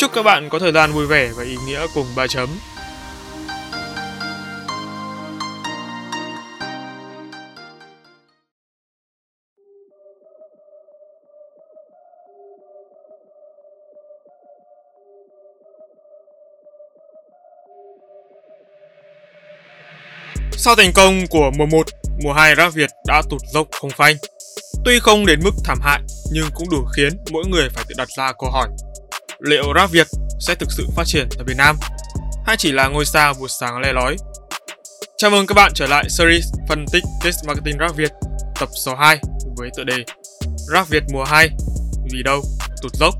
Chúc các bạn có thời gian vui vẻ và ý nghĩa cùng ba chấm. Sau thành công của mùa 1, mùa 2 rap Việt đã tụt dốc không phanh. Tuy không đến mức thảm hại nhưng cũng đủ khiến mỗi người phải tự đặt ra câu hỏi. Liệu rap Việt sẽ thực sự phát triển ở Việt Nam hay chỉ là ngôi sao buổi sáng le lói? Chào mừng các bạn trở lại series phân tích Test Marketing Rap Việt tập số 2 với tựa đề Rap Việt mùa 2 vì đâu tụt dốc.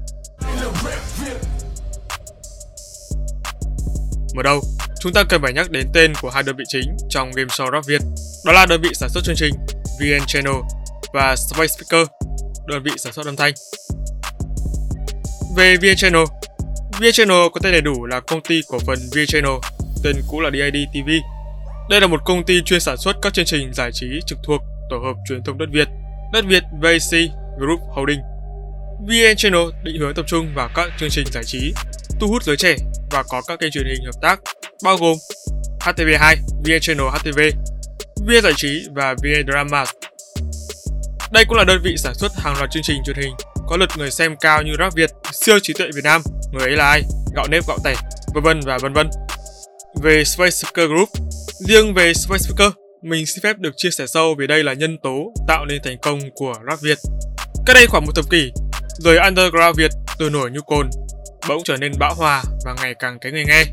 Mở đầu, chúng ta cần phải nhắc đến tên của hai đơn vị chính trong game show Rap Việt. Đó là đơn vị sản xuất chương trình VN Channel và Space Speaker, đơn vị sản xuất âm thanh. Về VN Channel, VN Channel có tên đầy đủ là công ty cổ phần VN Channel, tên cũ là DID TV. Đây là một công ty chuyên sản xuất các chương trình giải trí trực thuộc tổ hợp truyền thông đất Việt, đất Việt VAC Group Holding. VN Channel định hướng tập trung vào các chương trình giải trí, thu hút giới trẻ và có các kênh truyền hình hợp tác bao gồm HTV2, VN Channel HTV, VN Giải trí và VN Drama. Đây cũng là đơn vị sản xuất hàng loạt chương trình truyền hình có lượt người xem cao như Rap Việt, siêu trí tuệ Việt Nam, người ấy là ai, gạo nếp gạo tẻ, vân vân và vân vân. Về Space Speaker Group, riêng về Space Speaker, mình xin phép được chia sẻ sâu vì đây là nhân tố tạo nên thành công của Rap Việt. Cách đây khoảng một thập kỷ, giới underground Việt từ nổi như cồn bỗng trở nên bão hòa và ngày càng kén người nghe.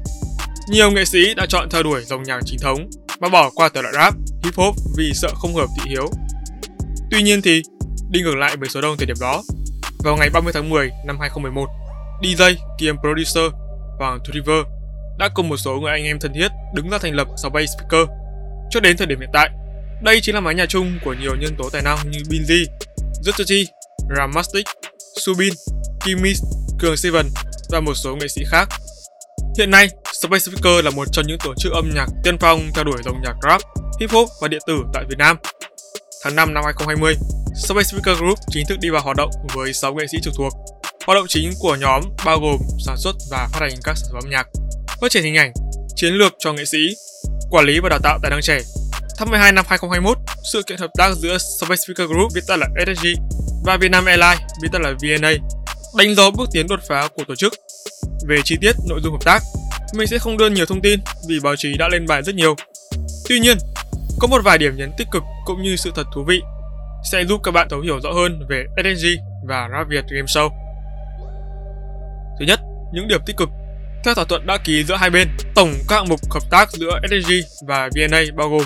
Nhiều nghệ sĩ đã chọn theo đuổi dòng nhạc chính thống và bỏ qua thể loại rap, hip hop vì sợ không hợp thị hiếu. Tuy nhiên thì, đi ngược lại với số đông thời điểm đó, vào ngày 30 tháng 10 năm 2011, DJ kiêm producer Hoàng River đã cùng một số người anh em thân thiết đứng ra thành lập Space Speaker. Cho đến thời điểm hiện tại, đây chính là mái nhà chung của nhiều nhân tố tài năng như Binz, Zutochi, Ramastic, Subin, Kimis, Cường Seven và một số nghệ sĩ khác. Hiện nay, Space Speaker là một trong những tổ chức âm nhạc tiên phong theo đuổi dòng nhạc rap, hip hop và điện tử tại Việt Nam. Tháng 5 năm 2020, Space Speaker Group chính thức đi vào hoạt động với 6 nghệ sĩ trực thuộc. Hoạt động chính của nhóm bao gồm sản xuất và phát hành các sản phẩm âm nhạc, phát triển hình ảnh, chiến lược cho nghệ sĩ, quản lý và đào tạo tài năng trẻ. Tháng 12 năm 2021, sự kiện hợp tác giữa Space Speaker Group viết tắt là SSG và Vietnam Airlines viết tắt là VNA đánh dấu bước tiến đột phá của tổ chức. Về chi tiết nội dung hợp tác, mình sẽ không đưa nhiều thông tin vì báo chí đã lên bài rất nhiều. Tuy nhiên, có một vài điểm nhấn tích cực cũng như sự thật thú vị sẽ giúp các bạn thấu hiểu rõ hơn về SSG và Raviet Game Show. Thứ nhất, những điểm tích cực. Theo thỏa thuận đã ký giữa hai bên, tổng các hạng mục hợp tác giữa SSG và VNA bao gồm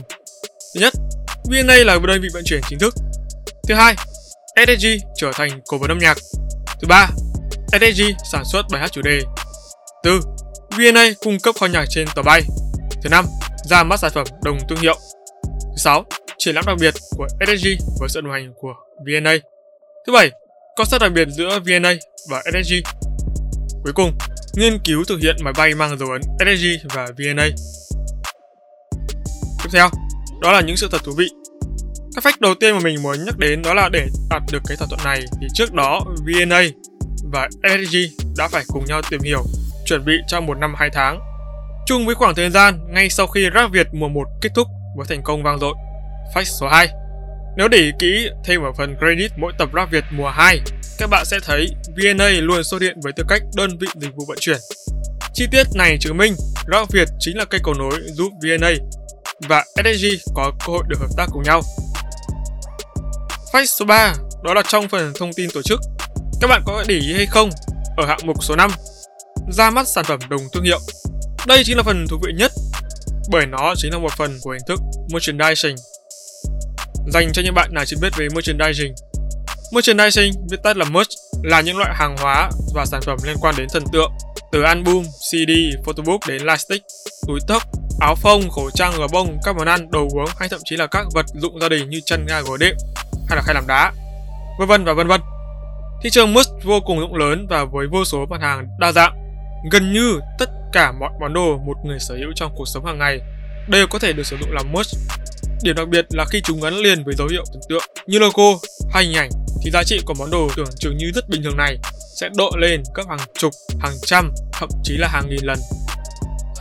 Thứ nhất, VNA là một đơn vị vận chuyển chính thức. Thứ hai, SSG trở thành cổ vấn âm nhạc. Thứ ba, SSG sản xuất bài hát chủ đề. Thứ, VNA cung cấp kho nhạc trên tàu bay. Thứ năm, ra mắt sản phẩm đồng thương hiệu. Thứ sáu, triển lãm đặc biệt của SSG với sự đồng hành của VNA. Thứ bảy, concert đặc biệt giữa VNA và SSG. Cuối cùng, nghiên cứu thực hiện máy bay mang dấu ấn SSG và VNA. Tiếp theo, đó là những sự thật thú vị. Các fact đầu tiên mà mình muốn nhắc đến đó là để đạt được cái thỏa thuận này thì trước đó VNA và SSG đã phải cùng nhau tìm hiểu, chuẩn bị trong một năm hai tháng. Chung với khoảng thời gian ngay sau khi Rap Việt mùa 1 kết thúc với thành công vang dội. Fact số 2 Nếu để ý kỹ thêm ở phần credit mỗi tập Rap Việt mùa 2, các bạn sẽ thấy VNA luôn xuất hiện với tư cách đơn vị dịch vụ vận chuyển. Chi tiết này chứng minh Rap Việt chính là cây cầu nối giúp VNA và SSG có cơ hội được hợp tác cùng nhau. Fact số 3 đó là trong phần thông tin tổ chức. Các bạn có để ý hay không? Ở hạng mục số 5, ra mắt sản phẩm đồng thương hiệu. Đây chính là phần thú vị nhất bởi nó chính là một phần của hình thức merchandising. Dành cho những bạn nào chưa biết về merchandising. Merchandising, viết tắt là merch, là những loại hàng hóa và sản phẩm liên quan đến thần tượng, Từ album, CD, photobook đến lightstick, túi tóc, áo phông, khẩu trang và bông, các món ăn, đồ uống hay thậm chí là các vật dụng gia đình như chân ga gối đệm hay là khay làm đá, vân vân và vân vân. Thị trường merch vô cùng rộng lớn và với vô số mặt hàng đa dạng. Gần như tất cả mọi món đồ một người sở hữu trong cuộc sống hàng ngày đều có thể được sử dụng làm merch. Điểm đặc biệt là khi chúng gắn liền với dấu hiệu tưởng tượng như logo hay hình ảnh thì giá trị của món đồ tưởng chừng như rất bình thường này sẽ độ lên gấp hàng chục, hàng trăm, thậm chí là hàng nghìn lần.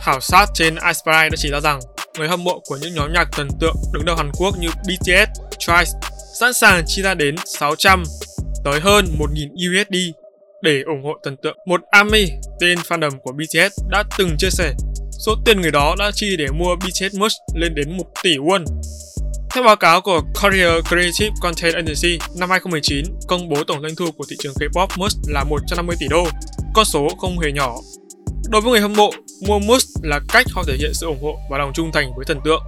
Khảo sát trên Ispire đã chỉ ra rằng người hâm mộ của những nhóm nhạc thần tượng đứng đầu Hàn Quốc như BTS, Twice sẵn sàng chi ra đến 600 tới hơn 1.000 USD để ủng hộ thần tượng. Một ARMY tên fandom của BTS đã từng chia sẻ số tiền người đó đã chi để mua BTS merch lên đến 1 tỷ won. Theo báo cáo của Korea Creative Content Agency, năm 2019 công bố tổng doanh thu của thị trường K-pop merch là 150 tỷ đô, con số không hề nhỏ. Đối với người hâm mộ, mua merch là cách họ thể hiện sự ủng hộ và lòng trung thành với thần tượng.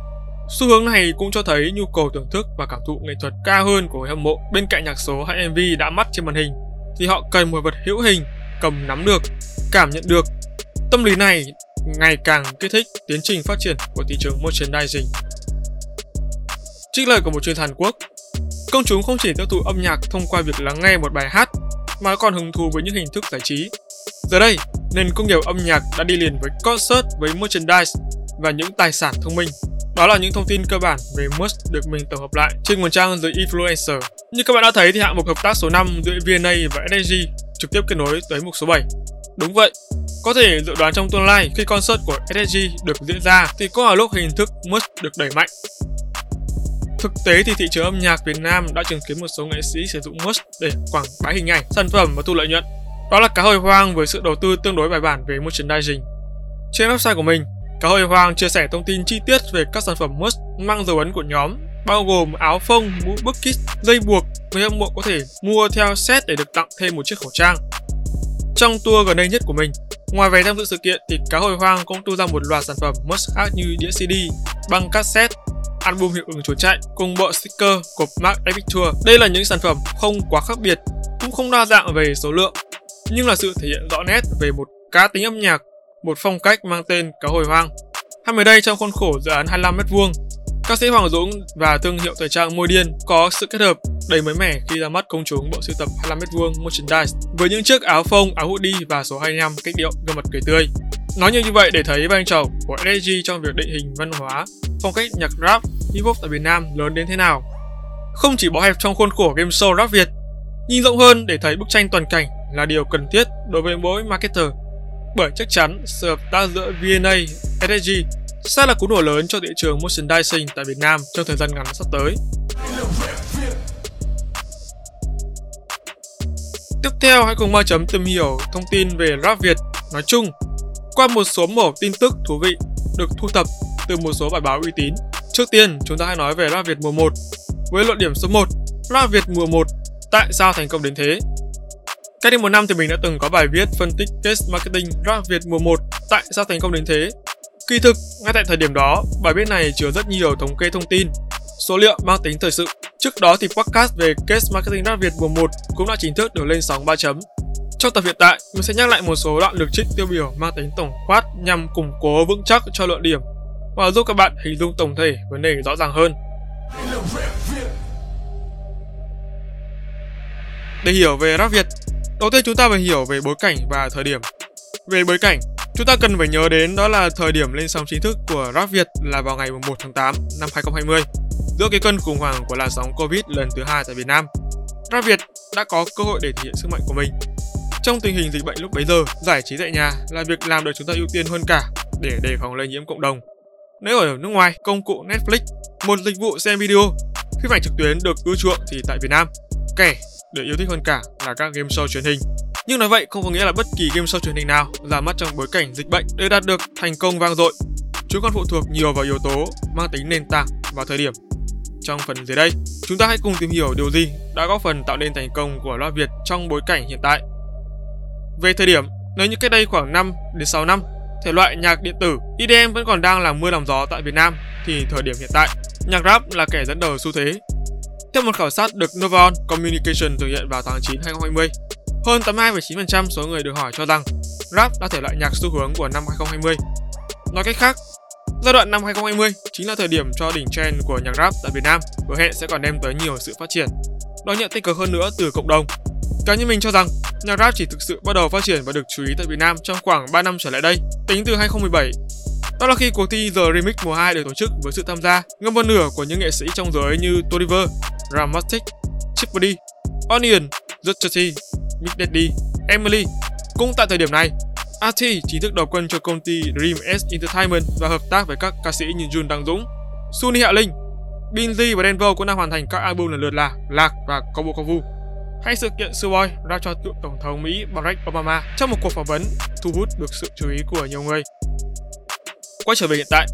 Xu hướng này cũng cho thấy nhu cầu thưởng thức và cảm thụ nghệ thuật cao hơn của người hâm mộ bên cạnh nhạc số hay MV đã mắt trên màn hình thì họ cần một vật hữu hình, cầm nắm được, cảm nhận được. Tâm lý này ngày càng kích thích tiến trình phát triển của thị trường merchandising. Trích lời của một chuyên Hàn Quốc, công chúng không chỉ tiêu thụ âm nhạc thông qua việc lắng nghe một bài hát mà còn hứng thú với những hình thức giải trí. Giờ đây, nền công nghiệp âm nhạc đã đi liền với concert, với merchandise và những tài sản thông minh. Đó là những thông tin cơ bản về Musk được mình tổng hợp lại trên nguồn trang The Influencer. Như các bạn đã thấy thì hạng mục hợp tác số 5 giữa VNA và SDG trực tiếp kết nối tới mục số 7. Đúng vậy, có thể dự đoán trong tương lai khi concert của SSG được diễn ra thì có là lúc hình thức Musk được đẩy mạnh. Thực tế thì thị trường âm nhạc Việt Nam đã chứng kiến một số nghệ sĩ sử dụng Musk để quảng bá hình ảnh, sản phẩm và thu lợi nhuận. Đó là cá hồi hoang với sự đầu tư tương đối bài bản về merchandising. Trên website của mình, Cá hồi hoang chia sẻ thông tin chi tiết về các sản phẩm must mang dấu ấn của nhóm, bao gồm áo phông, mũ bucket, dây buộc. Người hâm mộ có thể mua theo set để được tặng thêm một chiếc khẩu trang. Trong tour gần đây nhất của mình, ngoài về tham dự sự kiện thì cá hồi hoang cũng tung ra một loạt sản phẩm must khác như đĩa CD, băng cassette, album hiệu ứng chuột chạy cùng bộ sticker của Mark Epic Tour. Đây là những sản phẩm không quá khác biệt, cũng không đa dạng về số lượng, nhưng là sự thể hiện rõ nét về một cá tính âm nhạc một phong cách mang tên cá hồi hoang. Hay mới đây trong khuôn khổ dự án 25 m2, ca sĩ Hoàng Dũng và thương hiệu thời trang Môi Điên có sự kết hợp đầy mới mẻ khi ra mắt công chúng bộ sưu tập 25 m2 merchandise với những chiếc áo phông, áo hoodie và số 25 cách điệu gương mặt cười tươi. Nói như vậy để thấy vai trò của SG trong việc định hình văn hóa, phong cách nhạc rap, hip hop tại Việt Nam lớn đến thế nào. Không chỉ bó hẹp trong khuôn khổ game show rap Việt, nhìn rộng hơn để thấy bức tranh toàn cảnh là điều cần thiết đối với mỗi marketer bởi chắc chắn sự hợp tác giữa VNA, SSG sẽ là cú nổ lớn cho thị trường merchandising tại Việt Nam trong thời gian ngắn sắp tới. Tiếp theo hãy cùng Ma chấm tìm hiểu thông tin về rap Việt nói chung qua một số mẫu tin tức thú vị được thu thập từ một số bài báo uy tín. Trước tiên, chúng ta hãy nói về rap Việt mùa 1. Với luận điểm số 1, rap Việt mùa 1 tại sao thành công đến thế? Cách đây một năm thì mình đã từng có bài viết phân tích case marketing rap Việt mùa 1 tại sao thành công đến thế. Kỳ thực, ngay tại thời điểm đó, bài viết này chứa rất nhiều thống kê thông tin, số liệu mang tính thời sự. Trước đó thì podcast về case marketing rap Việt mùa 1 cũng đã chính thức được lên sóng 3 chấm. Trong tập hiện tại, mình sẽ nhắc lại một số đoạn lược trích tiêu biểu mang tính tổng quát nhằm củng cố vững chắc cho luận điểm và giúp các bạn hình dung tổng thể vấn đề rõ ràng hơn. Để hiểu về rap Việt, Đầu tiên chúng ta phải hiểu về bối cảnh và thời điểm. Về bối cảnh, chúng ta cần phải nhớ đến đó là thời điểm lên sóng chính thức của Rap Việt là vào ngày 1 tháng 8 năm 2020, giữa cái cơn khủng hoảng của làn sóng Covid lần thứ hai tại Việt Nam. Rap Việt đã có cơ hội để thể hiện sức mạnh của mình. Trong tình hình dịch bệnh lúc bấy giờ, giải trí tại nhà là việc làm được chúng ta ưu tiên hơn cả để đề phòng lây nhiễm cộng đồng. Nếu ở nước ngoài, công cụ Netflix, một dịch vụ xem video, phim ảnh trực tuyến được ưa chuộng thì tại Việt Nam, kẻ được yêu thích hơn cả là các game show truyền hình. Nhưng nói vậy không có nghĩa là bất kỳ game show truyền hình nào ra mắt trong bối cảnh dịch bệnh đều đạt được thành công vang dội. Chúng còn phụ thuộc nhiều vào yếu tố mang tính nền tảng và thời điểm. Trong phần dưới đây, chúng ta hãy cùng tìm hiểu điều gì đã góp phần tạo nên thành công của loa Việt trong bối cảnh hiện tại. Về thời điểm, nếu như cách đây khoảng 5 đến 6 năm, thể loại nhạc điện tử EDM vẫn còn đang làm mưa làm gió tại Việt Nam thì thời điểm hiện tại, nhạc rap là kẻ dẫn đầu xu thế theo một khảo sát được Novon Communication thực hiện vào tháng 9 2020, hơn 82,9% số người được hỏi cho rằng rap là thể loại nhạc xu hướng của năm 2020. Nói cách khác, giai đoạn năm 2020 chính là thời điểm cho đỉnh trend của nhạc rap tại Việt Nam, hứa hẹn sẽ còn đem tới nhiều sự phát triển. Đón nhận tích cực hơn nữa từ cộng đồng. Cá nhân mình cho rằng, nhạc rap chỉ thực sự bắt đầu phát triển và được chú ý tại Việt Nam trong khoảng 3 năm trở lại đây, tính từ 2017 đó là khi cuộc thi The Remix mùa 2 được tổ chức với sự tham gia ngâm một nửa của những nghệ sĩ trong giới như Toliver, Ramastic, Chipody, Onion, Zutati, Big Daddy, Emily. Cũng tại thời điểm này, RT chính thức đầu quân cho công ty Dream S Entertainment và hợp tác với các ca sĩ như Jun Đăng Dũng, Suni Hạ Linh, Binzy và Denver cũng đang hoàn thành các album lần lượt là Lạc và Kobo Kovu. Hay sự kiện Suboy ra cho cựu tổng thống Mỹ Barack Obama trong một cuộc phỏng vấn thu hút được sự chú ý của nhiều người. Quay trở về hiện tại,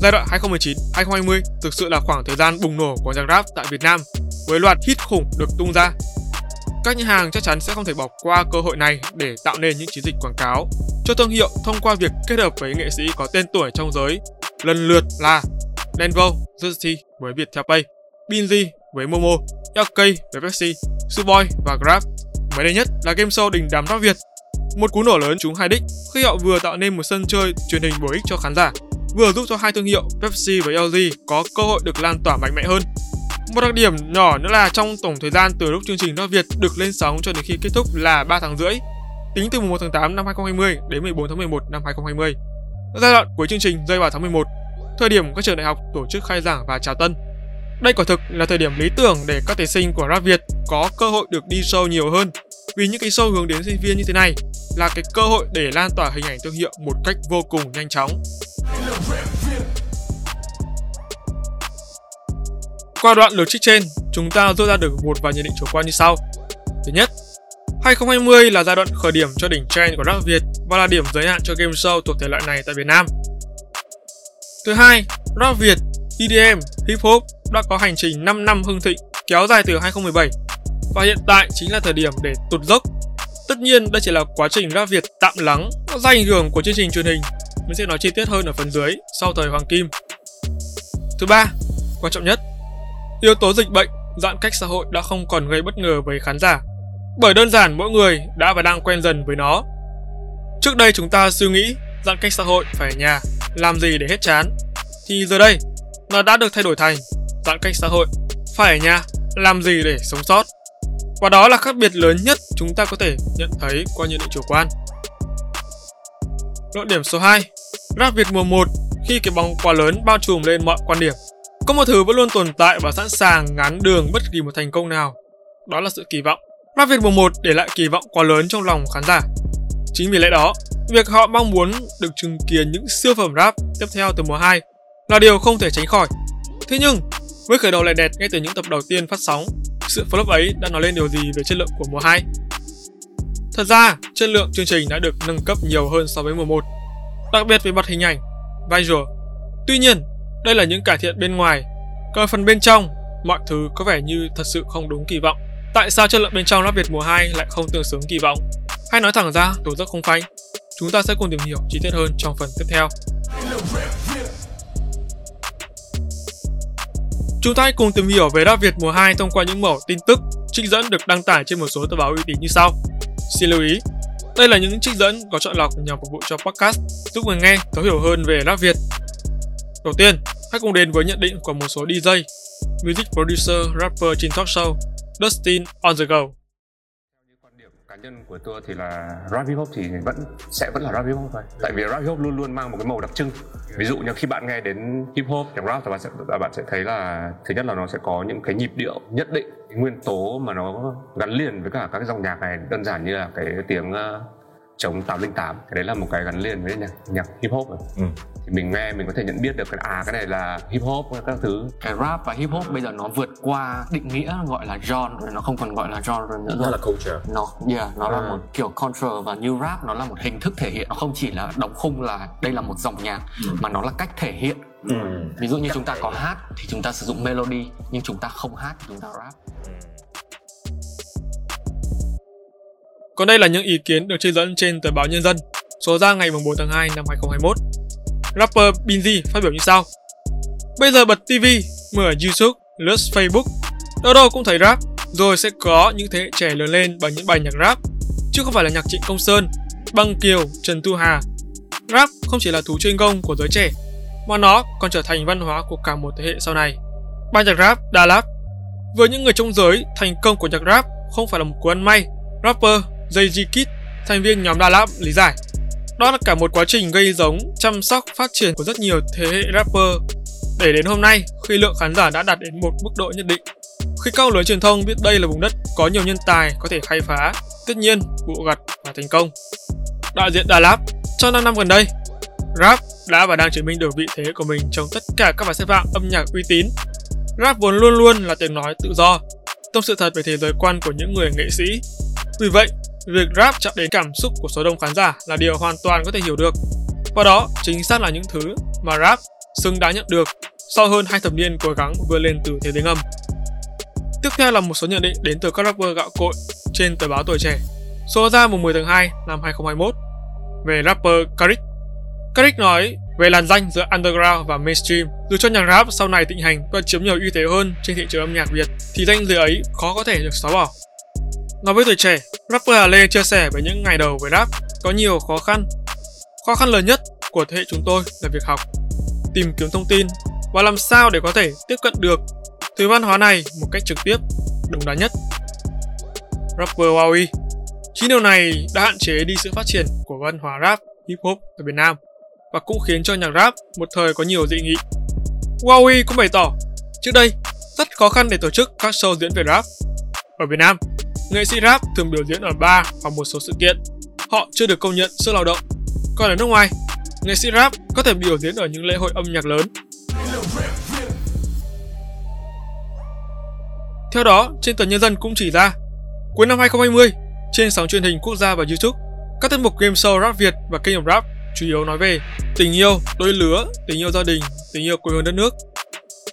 giai đoạn 2019-2020 thực sự là khoảng thời gian bùng nổ của dòng rap tại Việt Nam với loạt hit khủng được tung ra. Các nhà hàng chắc chắn sẽ không thể bỏ qua cơ hội này để tạo nên những chiến dịch quảng cáo cho thương hiệu thông qua việc kết hợp với nghệ sĩ có tên tuổi trong giới lần lượt là Denvo, Justy với Viettel Pay, Binz với Momo, LK với Pepsi, Suboy và Grab. Mới đây nhất là game show đình đám rap Việt một cú nổ lớn trúng hai đích khi họ vừa tạo nên một sân chơi truyền hình bổ ích cho khán giả, vừa giúp cho hai thương hiệu Pepsi và LG có cơ hội được lan tỏa mạnh mẽ hơn. Một đặc điểm nhỏ nữa là trong tổng thời gian từ lúc chương trình Nói Việt được lên sóng cho đến khi kết thúc là 3 tháng rưỡi, tính từ 1 tháng 8 năm 2020 đến 14 tháng 11 năm 2020. Giai đoạn cuối chương trình rơi vào tháng 11, thời điểm các trường đại học tổ chức khai giảng và chào tân. Đây quả thực là thời điểm lý tưởng để các thí sinh của Rap Việt có cơ hội được đi show nhiều hơn vì những cái show hướng đến sinh viên như thế này là cái cơ hội để lan tỏa hình ảnh thương hiệu một cách vô cùng nhanh chóng. Qua đoạn lượt trích trên, chúng ta rút ra được một vài nhận định chủ quan như sau. Thứ nhất, 2020 là giai đoạn khởi điểm cho đỉnh trend của rap Việt và là điểm giới hạn cho game show thuộc thể loại này tại Việt Nam. Thứ hai, rap Việt, EDM, hip hop đã có hành trình 5 năm hưng thịnh kéo dài từ 2017 và hiện tại chính là thời điểm để tụt dốc. Tất nhiên đây chỉ là quá trình ra Việt tạm lắng do ảnh hưởng của chương trình truyền hình. Mình sẽ nói chi tiết hơn ở phần dưới sau thời Hoàng Kim. Thứ ba, quan trọng nhất, yếu tố dịch bệnh, giãn cách xã hội đã không còn gây bất ngờ với khán giả. Bởi đơn giản mỗi người đã và đang quen dần với nó. Trước đây chúng ta suy nghĩ giãn cách xã hội phải ở nhà, làm gì để hết chán. Thì giờ đây, nó đã được thay đổi thành giãn cách xã hội phải ở nhà, làm gì để sống sót. Và đó là khác biệt lớn nhất chúng ta có thể nhận thấy qua nhận định chủ quan. Luận điểm số 2 Rap Việt mùa 1 khi cái bóng quá lớn bao trùm lên mọi quan điểm. Có một thứ vẫn luôn tồn tại và sẵn sàng ngán đường bất kỳ một thành công nào. Đó là sự kỳ vọng. Rap Việt mùa 1 để lại kỳ vọng quá lớn trong lòng khán giả. Chính vì lẽ đó, việc họ mong muốn được chứng kiến những siêu phẩm rap tiếp theo từ mùa 2 là điều không thể tránh khỏi. Thế nhưng, với khởi đầu lại đẹp ngay từ những tập đầu tiên phát sóng, sự flop ấy đã nói lên điều gì về chất lượng của mùa 2? Thật ra, chất lượng chương trình đã được nâng cấp nhiều hơn so với mùa 1, đặc biệt về mặt hình ảnh, visual. Tuy nhiên, đây là những cải thiện bên ngoài, còn phần bên trong, mọi thứ có vẻ như thật sự không đúng kỳ vọng. Tại sao chất lượng bên trong Rap Việt mùa 2 lại không tương xứng kỳ vọng? Hay nói thẳng ra, tổ rất không phanh? Chúng ta sẽ cùng tìm hiểu chi tiết hơn trong phần tiếp theo. Chúng ta hãy cùng tìm hiểu về Rap Việt mùa 2 thông qua những mẫu tin tức, trích dẫn được đăng tải trên một số tờ báo uy tín như sau. Xin lưu ý, đây là những trích dẫn có chọn lọc nhằm phục vụ cho podcast, giúp người nghe thấu hiểu hơn về rap Việt. Đầu tiên, hãy cùng đến với nhận định của một số DJ, music producer, rapper trên talk show, Dustin on the go nhân của tôi thì là rap hip hop thì vẫn, sẽ vẫn là rap hip hop thôi. Tại vì rap hip hop luôn luôn mang một cái màu đặc trưng. Ví dụ như khi bạn nghe đến hip hop, nhạc rap thì bạn sẽ bạn sẽ thấy là thứ nhất là nó sẽ có những cái nhịp điệu nhất định nguyên tố mà nó gắn liền với cả các cái dòng nhạc này, đơn giản như là cái tiếng ờ, chống 808 cái đấy là một cái gắn liền với nhạc, nhạc hip hop rồi. Ừ. thì mình nghe mình có thể nhận biết được cái à cái này là hip hop các thứ cái rap và hip hop bây giờ nó vượt qua định nghĩa gọi là genre rồi nó không còn gọi là genre nữa rồi nó là culture nó yeah nó à. là một kiểu culture và như rap nó là một hình thức thể hiện nó không chỉ là đóng khung là đây là một dòng nhạc ừ. mà nó là cách thể hiện ừ. ví dụ như chúng ta có hát thì chúng ta sử dụng melody nhưng chúng ta không hát thì chúng ta rap ừ Còn đây là những ý kiến được trích dẫn trên tờ báo Nhân dân, số ra ngày 4 tháng 2 năm 2021. Rapper Binz phát biểu như sau. Bây giờ bật TV, mở YouTube, lướt Facebook, đâu đâu cũng thấy rap, rồi sẽ có những thế hệ trẻ lớn lên bằng những bài nhạc rap, chứ không phải là nhạc Trịnh Công Sơn Băng Kiều, Trần Tu Hà. Rap không chỉ là thú chuyên công của giới trẻ, mà nó còn trở thành văn hóa của cả một thế hệ sau này. Ban nhạc rap Đà Lạt Với những người trong giới, thành công của nhạc rap không phải là một cú ăn may. Rapper Jay-Z Kid, thành viên nhóm Đà Lạt lý giải. Đó là cả một quá trình gây giống, chăm sóc, phát triển của rất nhiều thế hệ rapper để đến hôm nay khi lượng khán giả đã đạt đến một mức độ nhất định. Khi các lưới truyền thông biết đây là vùng đất có nhiều nhân tài có thể khai phá, tất nhiên vụ gặt và thành công. Đại diện Đà Lạt trong 5 năm gần đây, rap đã và đang chứng minh được vị thế của mình trong tất cả các bài xếp hạng âm nhạc uy tín. Rap vốn luôn luôn là tiếng nói tự do, tâm sự thật về thế giới quan của những người nghệ sĩ. Vì vậy, việc rap chạm đến cảm xúc của số đông khán giả là điều hoàn toàn có thể hiểu được. Và đó chính xác là những thứ mà rap xứng đáng nhận được sau hơn hai thập niên cố gắng vươn lên từ thế giới ngầm. Tiếp theo là một số nhận định đến từ các rapper gạo cội trên tờ báo Tuổi Trẻ. Số ra mùng 10 tháng 2 năm 2021 về rapper Karik. Karik nói về làn danh giữa underground và mainstream. Dù cho nhạc rap sau này thịnh hành và chiếm nhiều ưu thế hơn trên thị trường âm nhạc Việt, thì danh giới ấy khó có thể được xóa bỏ. Nói với tuổi trẻ, rapper Hà Lê chia sẻ về những ngày đầu với rap có nhiều khó khăn. Khó khăn lớn nhất của thế hệ chúng tôi là việc học, tìm kiếm thông tin và làm sao để có thể tiếp cận được thứ văn hóa này một cách trực tiếp, đúng đắn nhất. Rapper Wowie Chính điều này đã hạn chế đi sự phát triển của văn hóa rap, hip hop ở Việt Nam và cũng khiến cho nhạc rap một thời có nhiều dị nghị. Wowie cũng bày tỏ, trước đây rất khó khăn để tổ chức các show diễn về rap. Ở Việt Nam, nghệ sĩ rap thường biểu diễn ở bar hoặc một số sự kiện. Họ chưa được công nhận sức lao động. Còn ở nước ngoài, nghệ sĩ rap có thể biểu diễn ở những lễ hội âm nhạc lớn. Theo đó, trên tờ Nhân dân cũng chỉ ra, cuối năm 2020, trên sóng truyền hình quốc gia và YouTube, các tiết mục game show rap Việt và kênh rap chủ yếu nói về tình yêu, đôi lứa, tình yêu gia đình, tình yêu quê hương đất nước,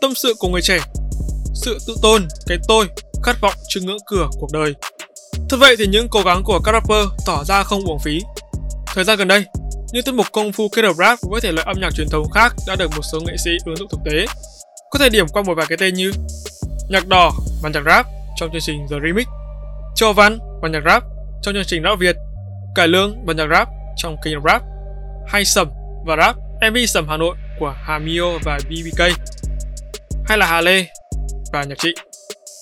tâm sự của người trẻ, sự tự tôn, cái tôi, khát vọng chưa ngưỡng cửa cuộc đời. Thật vậy thì những cố gắng của các rapper tỏ ra không uổng phí. Thời gian gần đây, những tiết mục công phu kết hợp rap với thể loại âm nhạc truyền thống khác đã được một số nghệ sĩ ứng dụng thực tế. Có thể điểm qua một vài cái tên như Nhạc Đỏ và nhạc rap trong chương trình The Remix, Châu Văn và nhạc rap trong chương trình Rap Việt, Cải Lương và nhạc rap trong kênh rap, hay Sầm và rap MV Sầm Hà Nội của Hà Mio và BBK, hay là Hà Lê và nhạc chị.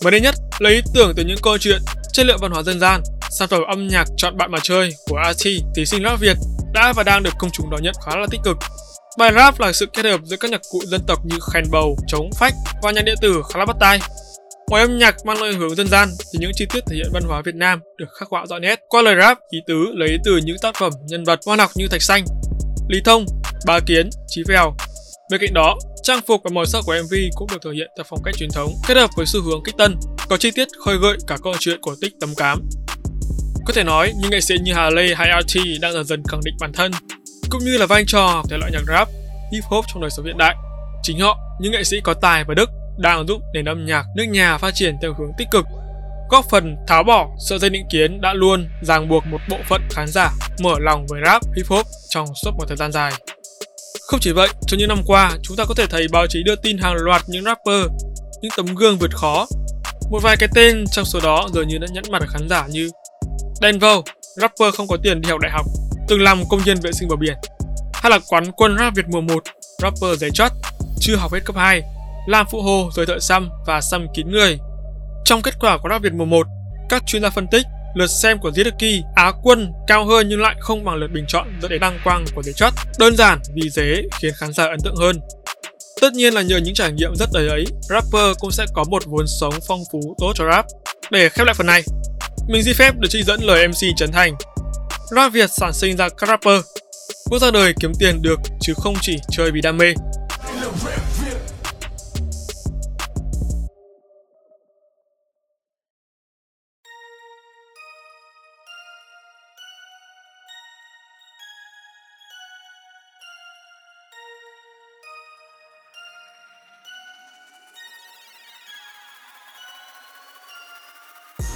Mới đây nhất là ý tưởng từ những câu chuyện chất liệu văn hóa dân gian, sản phẩm âm nhạc chọn bạn mà chơi của RT, thí sinh rap Việt đã và đang được công chúng đón nhận khá là tích cực. Bài rap là sự kết hợp giữa các nhạc cụ dân tộc như khen bầu, trống, phách và nhạc điện tử khá là bắt tai. Ngoài âm nhạc mang lại hướng dân gian thì những chi tiết thể hiện văn hóa Việt Nam được khắc họa rõ nét qua lời rap ý tứ lấy từ những tác phẩm nhân vật văn học như Thạch Xanh, Lý Thông, Bá Kiến, Chí Phèo. Bên cạnh đó, trang phục và màu sắc của MV cũng được thể hiện theo phong cách truyền thống kết hợp với xu hướng kích tân, có chi tiết khơi gợi cả câu chuyện cổ tích tấm cám. Có thể nói, những nghệ sĩ như Hà Lê hay RT đang dần dần khẳng định bản thân, cũng như là vai trò thể loại nhạc rap, hip hop trong đời sống hiện đại. Chính họ, những nghệ sĩ có tài và đức đang giúp nền âm nhạc nước nhà phát triển theo hướng tích cực, góp phần tháo bỏ sợi dây định kiến đã luôn ràng buộc một bộ phận khán giả mở lòng với rap hip hop trong suốt một thời gian dài. Không chỉ vậy, trong những năm qua, chúng ta có thể thấy báo chí đưa tin hàng loạt những rapper, những tấm gương vượt khó. Một vài cái tên trong số đó dường như đã nhẫn mặt ở khán giả như Denver, rapper không có tiền đi học đại học, từng làm công nhân vệ sinh bờ biển. Hay là quán quân rap Việt mùa 1, rapper giấy chót, chưa học hết cấp 2, làm phụ hồ rồi thợ xăm và xăm kín người. Trong kết quả của rap Việt mùa 1, các chuyên gia phân tích lượt xem của Zidaki Á quân cao hơn nhưng lại không bằng lượt bình chọn dẫn đến đăng quang của The Chất. Đơn giản vì dế khiến khán giả ấn tượng hơn. Tất nhiên là nhờ những trải nghiệm rất đầy ấy, rapper cũng sẽ có một vốn sống phong phú tốt cho rap. Để khép lại phần này, mình xin phép được trích dẫn lời MC Trấn Thành. Rap Việt sản sinh ra các rapper, bước ra đời kiếm tiền được chứ không chỉ chơi vì đam mê.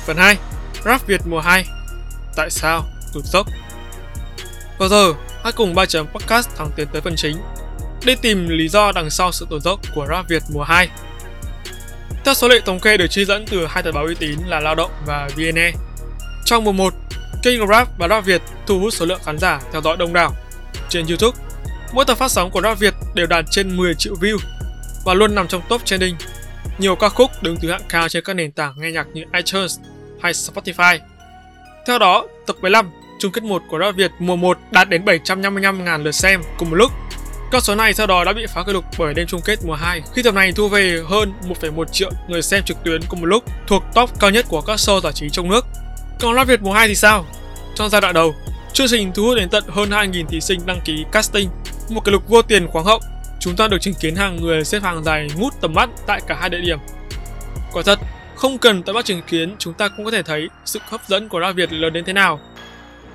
Phần 2 Rap Việt mùa 2 Tại sao? Tụt dốc. Và giờ hãy cùng ba chấm podcast thẳng tiến tới phần chính. Đi tìm lý do đằng sau sự tụt dốc của Rap Việt mùa 2 Theo số liệu thống kê được chi dẫn từ hai tờ báo uy tín là Lao động và VNE Trong mùa 1, kênh Rap và Rap Việt thu hút số lượng khán giả theo dõi đông đảo. Trên YouTube, mỗi tập phát sóng của Rap Việt đều đạt trên 10 triệu view và luôn nằm trong top trending. Nhiều ca khúc đứng thứ hạng cao trên các nền tảng nghe nhạc như iTunes hay Spotify. Theo đó, tập 15, chung kết 1 của Rap Việt mùa 1 đạt đến 755.000 lượt xem cùng một lúc. Con số này sau đó đã bị phá kỷ lục bởi đêm chung kết mùa 2 khi tập này thu về hơn 1,1 triệu người xem trực tuyến cùng một lúc, thuộc top cao nhất của các show giải trí trong nước. Còn Rap Việt mùa 2 thì sao? Trong giai đoạn đầu, chương trình thu hút đến tận hơn 2.000 thí sinh đăng ký casting, một kỷ lục vô tiền khoáng hậu. Chúng ta được chứng kiến hàng người xếp hàng dài ngút tầm mắt tại cả hai địa điểm. Quả thật, không cần tận mắt chứng kiến, chúng ta cũng có thể thấy sự hấp dẫn của ra Việt lớn đến thế nào.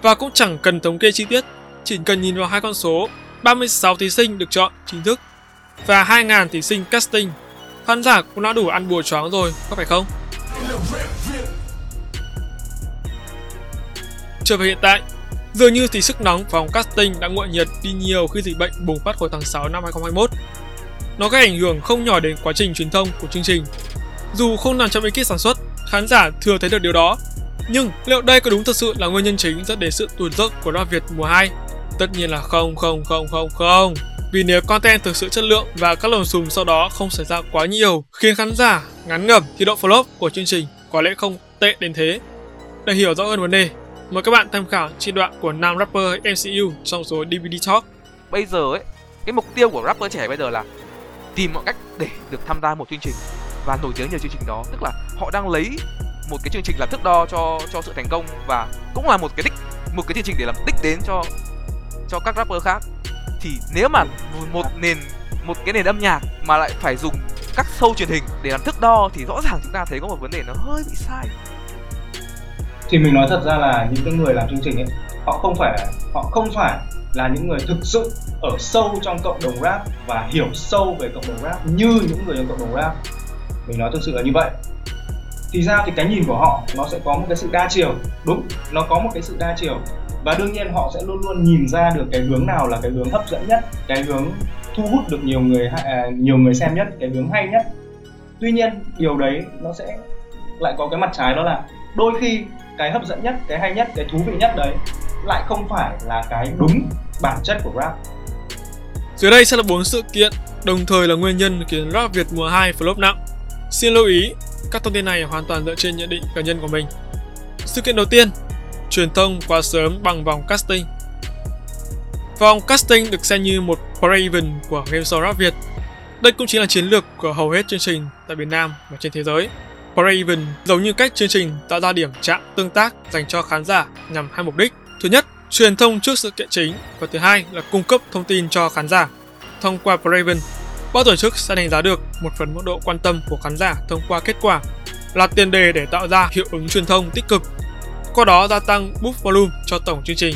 Và cũng chẳng cần thống kê chi tiết, chỉ cần nhìn vào hai con số 36 thí sinh được chọn chính thức và 2.000 thí sinh casting. Khán giả cũng đã đủ ăn bùa choáng rồi, có phải không? Trở về hiện tại, dường như thì sức nóng phòng casting đã nguội nhiệt đi nhiều khi dịch bệnh bùng phát hồi tháng 6 năm 2021. Nó gây ảnh hưởng không nhỏ đến quá trình truyền thông của chương trình. Dù không nằm trong ekip sản xuất, khán giả thừa thấy được điều đó. Nhưng liệu đây có đúng thật sự là nguyên nhân chính dẫn đến sự tụt dốc của rap Việt mùa 2? Tất nhiên là không không không không không. Vì nếu content thực sự chất lượng và các lồng xùm sau đó không xảy ra quá nhiều khiến khán giả ngắn ngẩm thì độ flop của chương trình có lẽ không tệ đến thế. Để hiểu rõ hơn vấn đề, mời các bạn tham khảo chi đoạn của nam rapper MCU trong số DVD Talk. Bây giờ ấy, cái mục tiêu của rapper trẻ bây giờ là tìm mọi cách để được tham gia một chương trình và nổi tiếng nhờ chương trình đó, tức là họ đang lấy một cái chương trình làm thước đo cho cho sự thành công và cũng là một cái đích một cái chương trình để làm đích đến cho cho các rapper khác. Thì nếu mà một nền một cái nền âm nhạc mà lại phải dùng các show truyền hình để làm thước đo thì rõ ràng chúng ta thấy có một vấn đề nó hơi bị sai. Thì mình nói thật ra là những cái người làm chương trình ấy họ không phải họ không phải là những người thực sự ở sâu trong cộng đồng rap và hiểu sâu về cộng đồng rap như những người trong cộng đồng rap mình nói thực sự là như vậy. Thì ra thì cái nhìn của họ, nó sẽ có một cái sự đa chiều. Đúng, nó có một cái sự đa chiều. Và đương nhiên họ sẽ luôn luôn nhìn ra được cái hướng nào là cái hướng hấp dẫn nhất, cái hướng thu hút được nhiều người à, nhiều người xem nhất, cái hướng hay nhất. Tuy nhiên, điều đấy nó sẽ lại có cái mặt trái đó là đôi khi cái hấp dẫn nhất, cái hay nhất, cái thú vị nhất đấy lại không phải là cái đúng bản chất của rap. Dưới đây sẽ là bốn sự kiện, đồng thời là nguyên nhân khiến rap Việt mùa 2 flop nặng xin lưu ý các thông tin này hoàn toàn dựa trên nhận định cá nhân của mình sự kiện đầu tiên truyền thông quá sớm bằng vòng casting. Vòng casting được xem như một pre-event của game show rap Việt. Đây cũng chính là chiến lược của hầu hết chương trình tại Việt Nam và trên thế giới. Pre-event giống như cách chương trình tạo ra điểm chạm tương tác dành cho khán giả nhằm hai mục đích. Thứ nhất, truyền thông trước sự kiện chính và thứ hai là cung cấp thông tin cho khán giả. Thông qua pre-event, ban tổ chức sẽ đánh giá được một phần mức độ quan tâm của khán giả thông qua kết quả là tiền đề để tạo ra hiệu ứng truyền thông tích cực qua đó gia tăng boost volume cho tổng chương trình.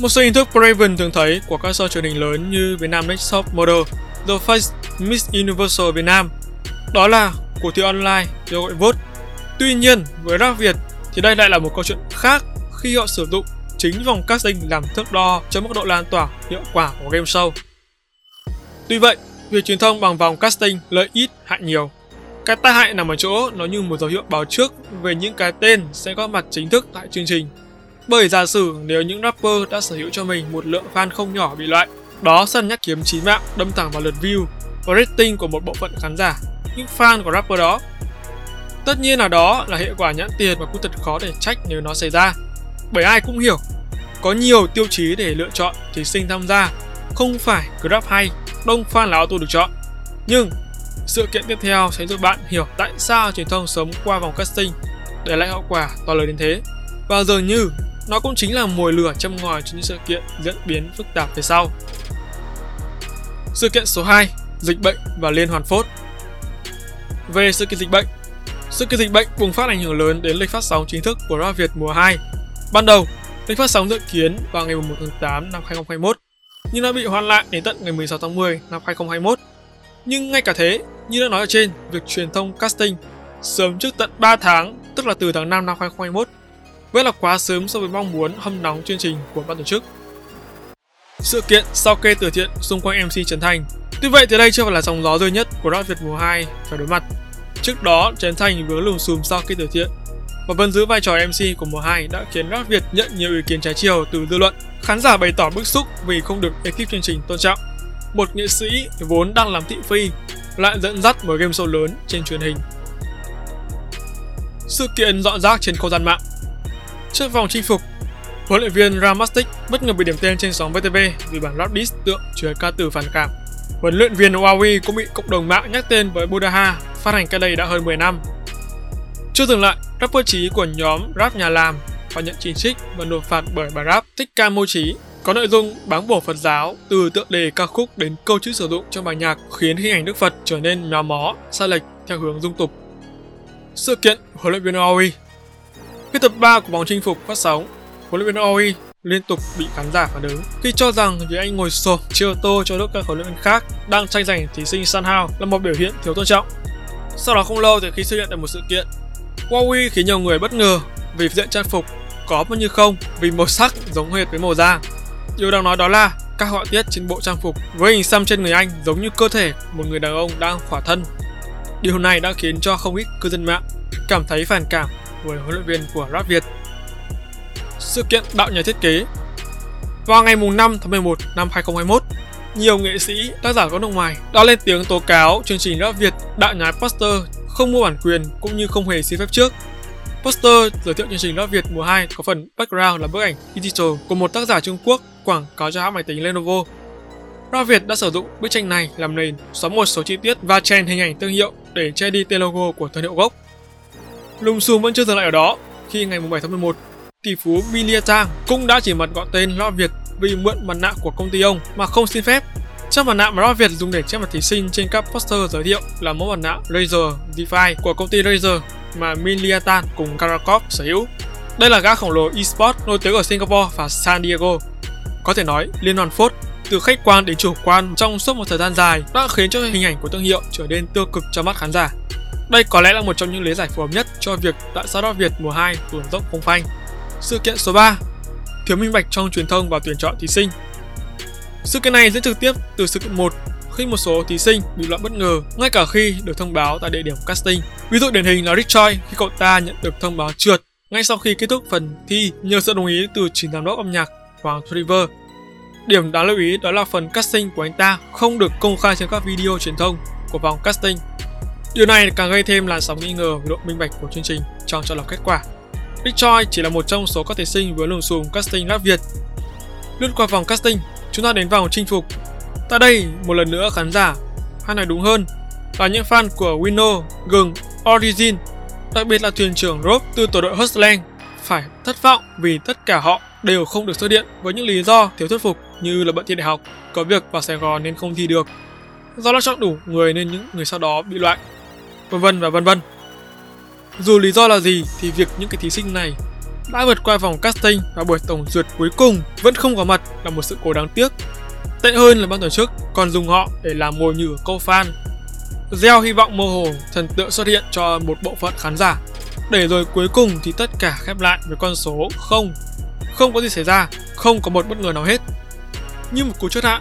Một số hình thức Raven thường thấy của các show truyền hình lớn như Vietnam Next Top Model, The Face Miss Universal Việt Nam, đó là cuộc thi online kêu gọi vote. Tuy nhiên, với rap Việt thì đây lại là một câu chuyện khác khi họ sử dụng chính vòng casting làm thước đo cho mức độ lan tỏa hiệu quả của game show. Tuy vậy, việc truyền thông bằng vòng casting lợi ít hại nhiều. Cái tai hại nằm ở chỗ nó như một dấu hiệu báo trước về những cái tên sẽ có mặt chính thức tại chương trình. Bởi giả sử nếu những rapper đã sở hữu cho mình một lượng fan không nhỏ bị loại, đó sẽ nhắc kiếm chí mạng đâm thẳng vào lượt view và rating của một bộ phận khán giả, những fan của rapper đó. Tất nhiên là đó là hệ quả nhãn tiền và cũng thật khó để trách nếu nó xảy ra. Bởi ai cũng hiểu, có nhiều tiêu chí để lựa chọn thí sinh tham gia, không phải Grab rap hay, đông fan là auto được chọn. Nhưng sự kiện tiếp theo sẽ giúp bạn hiểu tại sao truyền thông sống qua vòng casting để lại hậu quả to lớn đến thế. Và dường như nó cũng chính là mồi lửa châm ngòi cho những sự kiện diễn biến phức tạp về sau. Sự kiện số 2, dịch bệnh và liên hoàn phốt. Về sự kiện dịch bệnh, sự kiện dịch bệnh bùng phát ảnh hưởng lớn đến lịch phát sóng chính thức của Ra Việt mùa 2. Ban đầu, lịch phát sóng dự kiến vào ngày 1 tháng 8 năm 2021, nhưng đã bị hoãn lại đến tận ngày 16 tháng 10 năm 2021 nhưng ngay cả thế, như đã nói ở trên, việc truyền thông casting sớm trước tận 3 tháng, tức là từ tháng 5 năm 2021, vẫn là quá sớm so với mong muốn hâm nóng chương trình của ban tổ chức. Sự kiện sau kê từ thiện xung quanh MC Trấn Thành. Tuy vậy thì đây chưa phải là dòng gió duy nhất của Rap Việt mùa 2 phải đối mặt. Trước đó, Trấn Thành vướng lùm xùm sau kê từ thiện. và vẫn giữ vai trò MC của mùa 2 đã khiến Rap Việt nhận nhiều ý kiến trái chiều từ dư luận. Khán giả bày tỏ bức xúc vì không được ekip chương trình tôn trọng. Một nghệ sĩ vốn đang làm thị phi lại dẫn dắt một game show lớn trên truyền hình. Sự kiện dọn rác trên không gian mạng Trước vòng chinh phục, huấn luyện viên Ramastic bất ngờ bị điểm tên trên sóng VTV vì bản rap diss tượng chứa ca từ phản cảm. Huấn luyện viên Huawei cũng bị cộng đồng mạng nhắc tên với Budaha, phát hành cách đây đã hơn 10 năm. Chưa dừng lại, rapper trí của nhóm rap nhà làm phải nhận chỉ trích và nộp phạt bởi bài rap Tích Ca Mô Trí có nội dung báng bổ Phật giáo từ tựa đề ca khúc đến câu chữ sử dụng trong bài nhạc khiến hình ảnh Đức Phật trở nên méo mó, sai lệch theo hướng dung tục. Sự kiện huấn luyện viên Huawei Khi tập 3 của bóng chinh phục phát sóng, huấn luyện viên Huawei liên tục bị khán giả phản ứng khi cho rằng việc anh ngồi xổm chia ô tô cho lúc các huấn luyện viên khác đang tranh giành thí sinh San Hao là một biểu hiện thiếu tôn trọng. Sau đó không lâu thì khi xuất hiện tại một sự kiện, Huawei khiến nhiều người bất ngờ vì diện trang phục có mà như không vì màu sắc giống hệt với màu da. Điều đang nói đó là các họa tiết trên bộ trang phục với hình xăm trên người anh giống như cơ thể một người đàn ông đang khỏa thân. Điều này đã khiến cho không ít cư dân mạng cảm thấy phản cảm với huấn luyện viên của rap Việt. Sự kiện đạo nhà thiết kế Vào ngày 5 tháng 11 năm 2021, nhiều nghệ sĩ, tác giả có nước ngoài đã lên tiếng tố cáo chương trình rap Việt đạo nhái poster không mua bản quyền cũng như không hề xin phép trước. Poster giới thiệu chương trình Love Việt mùa 2 có phần background là bức ảnh digital của một tác giả Trung Quốc quảng cáo cho hãng máy tính Lenovo. Love Việt đã sử dụng bức tranh này làm nền, xóa một số chi tiết và chèn hình ảnh thương hiệu để che đi tên logo của thương hiệu gốc. Lùm xùm vẫn chưa dừng lại ở đó, khi ngày 7 tháng 11, tỷ phú Milia Tang cũng đã chỉ mặt gọi tên Love Việt vì mượn mặt nạ của công ty ông mà không xin phép. Chiếc mặt nạ mà Love Việt dùng để che mặt thí sinh trên các poster giới thiệu là mẫu mặt nạ Razer DeFi của công ty Razer mà Miliatan cùng Karakov sở hữu. Đây là gã khổng lồ eSports nổi tiếng ở Singapore và San Diego. Có thể nói, liên hoàn phốt từ khách quan đến chủ quan trong suốt một thời gian dài đã khiến cho hình ảnh của thương hiệu trở nên tiêu cực cho mắt khán giả. Đây có lẽ là một trong những lý giải phù hợp nhất cho việc tại sao đó Việt mùa 2 tuần dốc không phanh. Sự kiện số 3 Thiếu minh bạch trong truyền thông và tuyển chọn thí sinh Sự kiện này diễn trực tiếp từ sự kiện 1 khi một số thí sinh bị loại bất ngờ ngay cả khi được thông báo tại địa điểm casting. Ví dụ điển hình là Rick Choi khi cậu ta nhận được thông báo trượt ngay sau khi kết thúc phần thi nhờ sự đồng ý từ chính giám đốc âm nhạc Hoàng Trevor. Điểm đáng lưu ý đó là phần casting của anh ta không được công khai trên các video truyền thông của vòng casting. Điều này càng gây thêm làn sóng nghi ngờ về độ minh bạch của chương trình trong chọn lọc kết quả. Rick Choi chỉ là một trong số các thí sinh với lùm xùm casting lát Việt. Lướt qua vòng casting, chúng ta đến vòng chinh phục Tại đây, một lần nữa khán giả, hay nói đúng hơn, là những fan của Wino, Gừng, Origin, đặc biệt là thuyền trưởng Rob từ tổ đội Hustlang, phải thất vọng vì tất cả họ đều không được xuất điện với những lý do thiếu thuyết phục như là bận thi đại học, có việc vào Sài Gòn nên không thi được, do đã chọn đủ người nên những người sau đó bị loại, vân vân và vân vân. Dù lý do là gì thì việc những cái thí sinh này đã vượt qua vòng casting và buổi tổng duyệt cuối cùng vẫn không có mặt là một sự cố đáng tiếc Tệ hơn là ban tổ chức còn dùng họ để làm mồi nhử câu fan. Gieo hy vọng mơ hồ thần tượng xuất hiện cho một bộ phận khán giả. Để rồi cuối cùng thì tất cả khép lại với con số không. Không có gì xảy ra, không có một bất ngờ nào hết. Như một cú chốt hạ,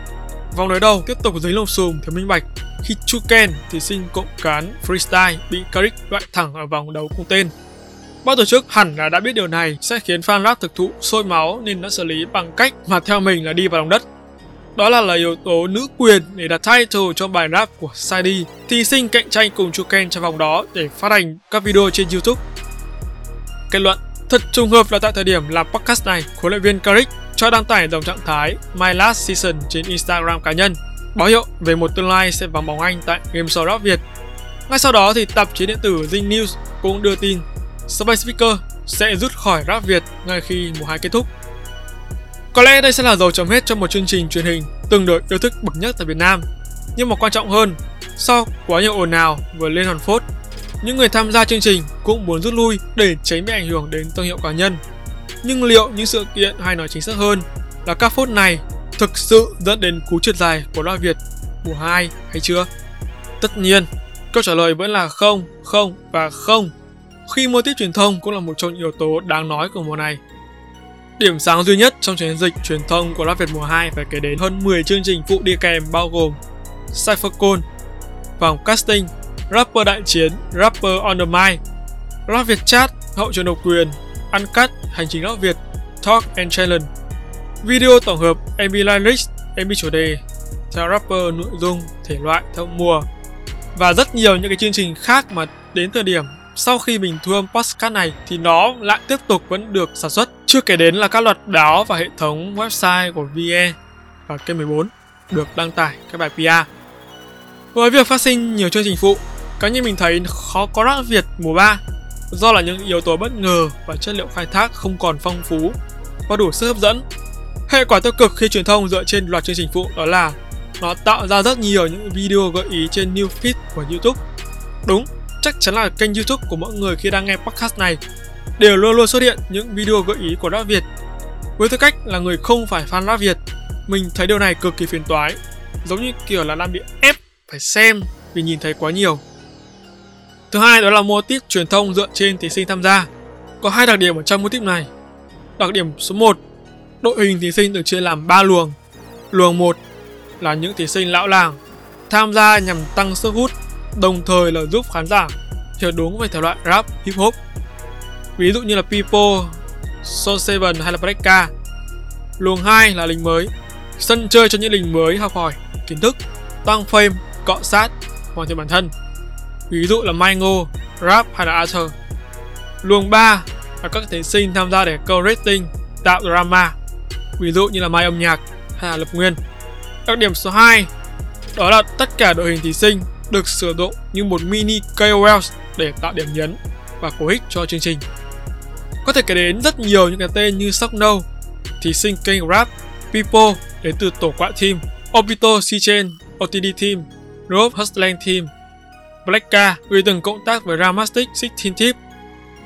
vòng đối đầu tiếp tục dính lồng xùm thiếu minh bạch khi Chuken, thí sinh cộng cán freestyle bị Karik loại thẳng ở vòng đấu cùng tên. Ban tổ chức hẳn là đã biết điều này sẽ khiến fan rap thực thụ sôi máu nên đã xử lý bằng cách mà theo mình là đi vào lòng đất đó là là yếu tố nữ quyền để đặt title cho bài rap của Sadie. Thí sinh cạnh tranh cùng Chuken trong vòng đó để phát hành các video trên YouTube. Kết luận Thật trùng hợp là tại thời điểm làm podcast này, huấn luyện viên Carrick cho đăng tải dòng trạng thái My Last Season trên Instagram cá nhân, báo hiệu về một tương lai sẽ vắng bóng anh tại Game Show Rap Việt. Ngay sau đó thì tạp chí điện tử Zing News cũng đưa tin Space Speaker sẽ rút khỏi Rap Việt ngay khi mùa 2 kết thúc. Có lẽ đây sẽ là dấu chấm hết cho một chương trình truyền hình từng được yêu thích bậc nhất tại Việt Nam. Nhưng mà quan trọng hơn, sau quá nhiều ồn ào vừa lên hòn phốt, những người tham gia chương trình cũng muốn rút lui để tránh bị ảnh hưởng đến thương hiệu cá nhân. Nhưng liệu những sự kiện hay nói chính xác hơn là các phốt này thực sự dẫn đến cú trượt dài của loa Việt mùa 2 hay chưa? Tất nhiên, câu trả lời vẫn là không, không và không. Khi mô tiếp truyền thông cũng là một trong những yếu tố đáng nói của mùa này. Điểm sáng duy nhất trong chiến dịch truyền thông của Rap Việt mùa 2 phải kể đến hơn 10 chương trình phụ đi kèm bao gồm Cyphercon, vòng casting, Rapper đại chiến, Rapper on the mic, Rap Việt Chat, hậu trường độc quyền, ăn cắt, hành trình góc Việt, Talk and Challenge, video tổng hợp, MV lyrics, MV chủ đề, theo rapper nội dung, thể loại theo mùa và rất nhiều những cái chương trình khác mà đến thời điểm sau khi mình thu âm podcast này thì nó lại tiếp tục vẫn được sản xuất. Chưa kể đến là các loạt báo và hệ thống website của VE và K14 được đăng tải các bài PR. Với việc phát sinh nhiều chương trình phụ, cá nhân mình thấy khó có rác Việt mùa 3 do là những yếu tố bất ngờ và chất liệu khai thác không còn phong phú và đủ sức hấp dẫn. Hệ quả tiêu cực khi truyền thông dựa trên loạt chương trình phụ đó là nó tạo ra rất nhiều những video gợi ý trên new feed của YouTube. Đúng, chắc chắn là kênh YouTube của mọi người khi đang nghe podcast này đều luôn luôn xuất hiện những video gợi ý của rap Việt. Với tư cách là người không phải fan rap Việt, mình thấy điều này cực kỳ phiền toái, giống như kiểu là đang bị ép phải xem vì nhìn thấy quá nhiều. Thứ hai đó là mô típ truyền thông dựa trên thí sinh tham gia. Có hai đặc điểm ở trong mô típ này. Đặc điểm số 1, đội hình thí sinh được chia làm 3 luồng. Luồng 1 là những thí sinh lão làng tham gia nhằm tăng sức hút, đồng thời là giúp khán giả hiểu đúng về thể loại rap hip hop. Ví dụ như là People, Soul seven hay là Breaka. Luồng 2 là lính mới, sân chơi cho những lính mới học hỏi kiến thức, tăng fame, cọ sát, hoàn thiện bản thân. Ví dụ là Mango, Rap hay là Arthur. Luồng 3 là các thí sinh tham gia để câu rating, tạo drama. Ví dụ như là Mai âm nhạc hay là Lập Nguyên. Đặc điểm số 2 đó là tất cả đội hình thí sinh được sử dụng như một mini KOL để tạo điểm nhấn và cố hích cho chương trình. Có thể kể đến rất nhiều những cái tên như Sok thí sinh kênh Rap, People đến từ tổ quạ team, Obito C-Chain, OTD team, Rob Hustling team, Blacka người từng cộng tác với Ramastic 16 Tip,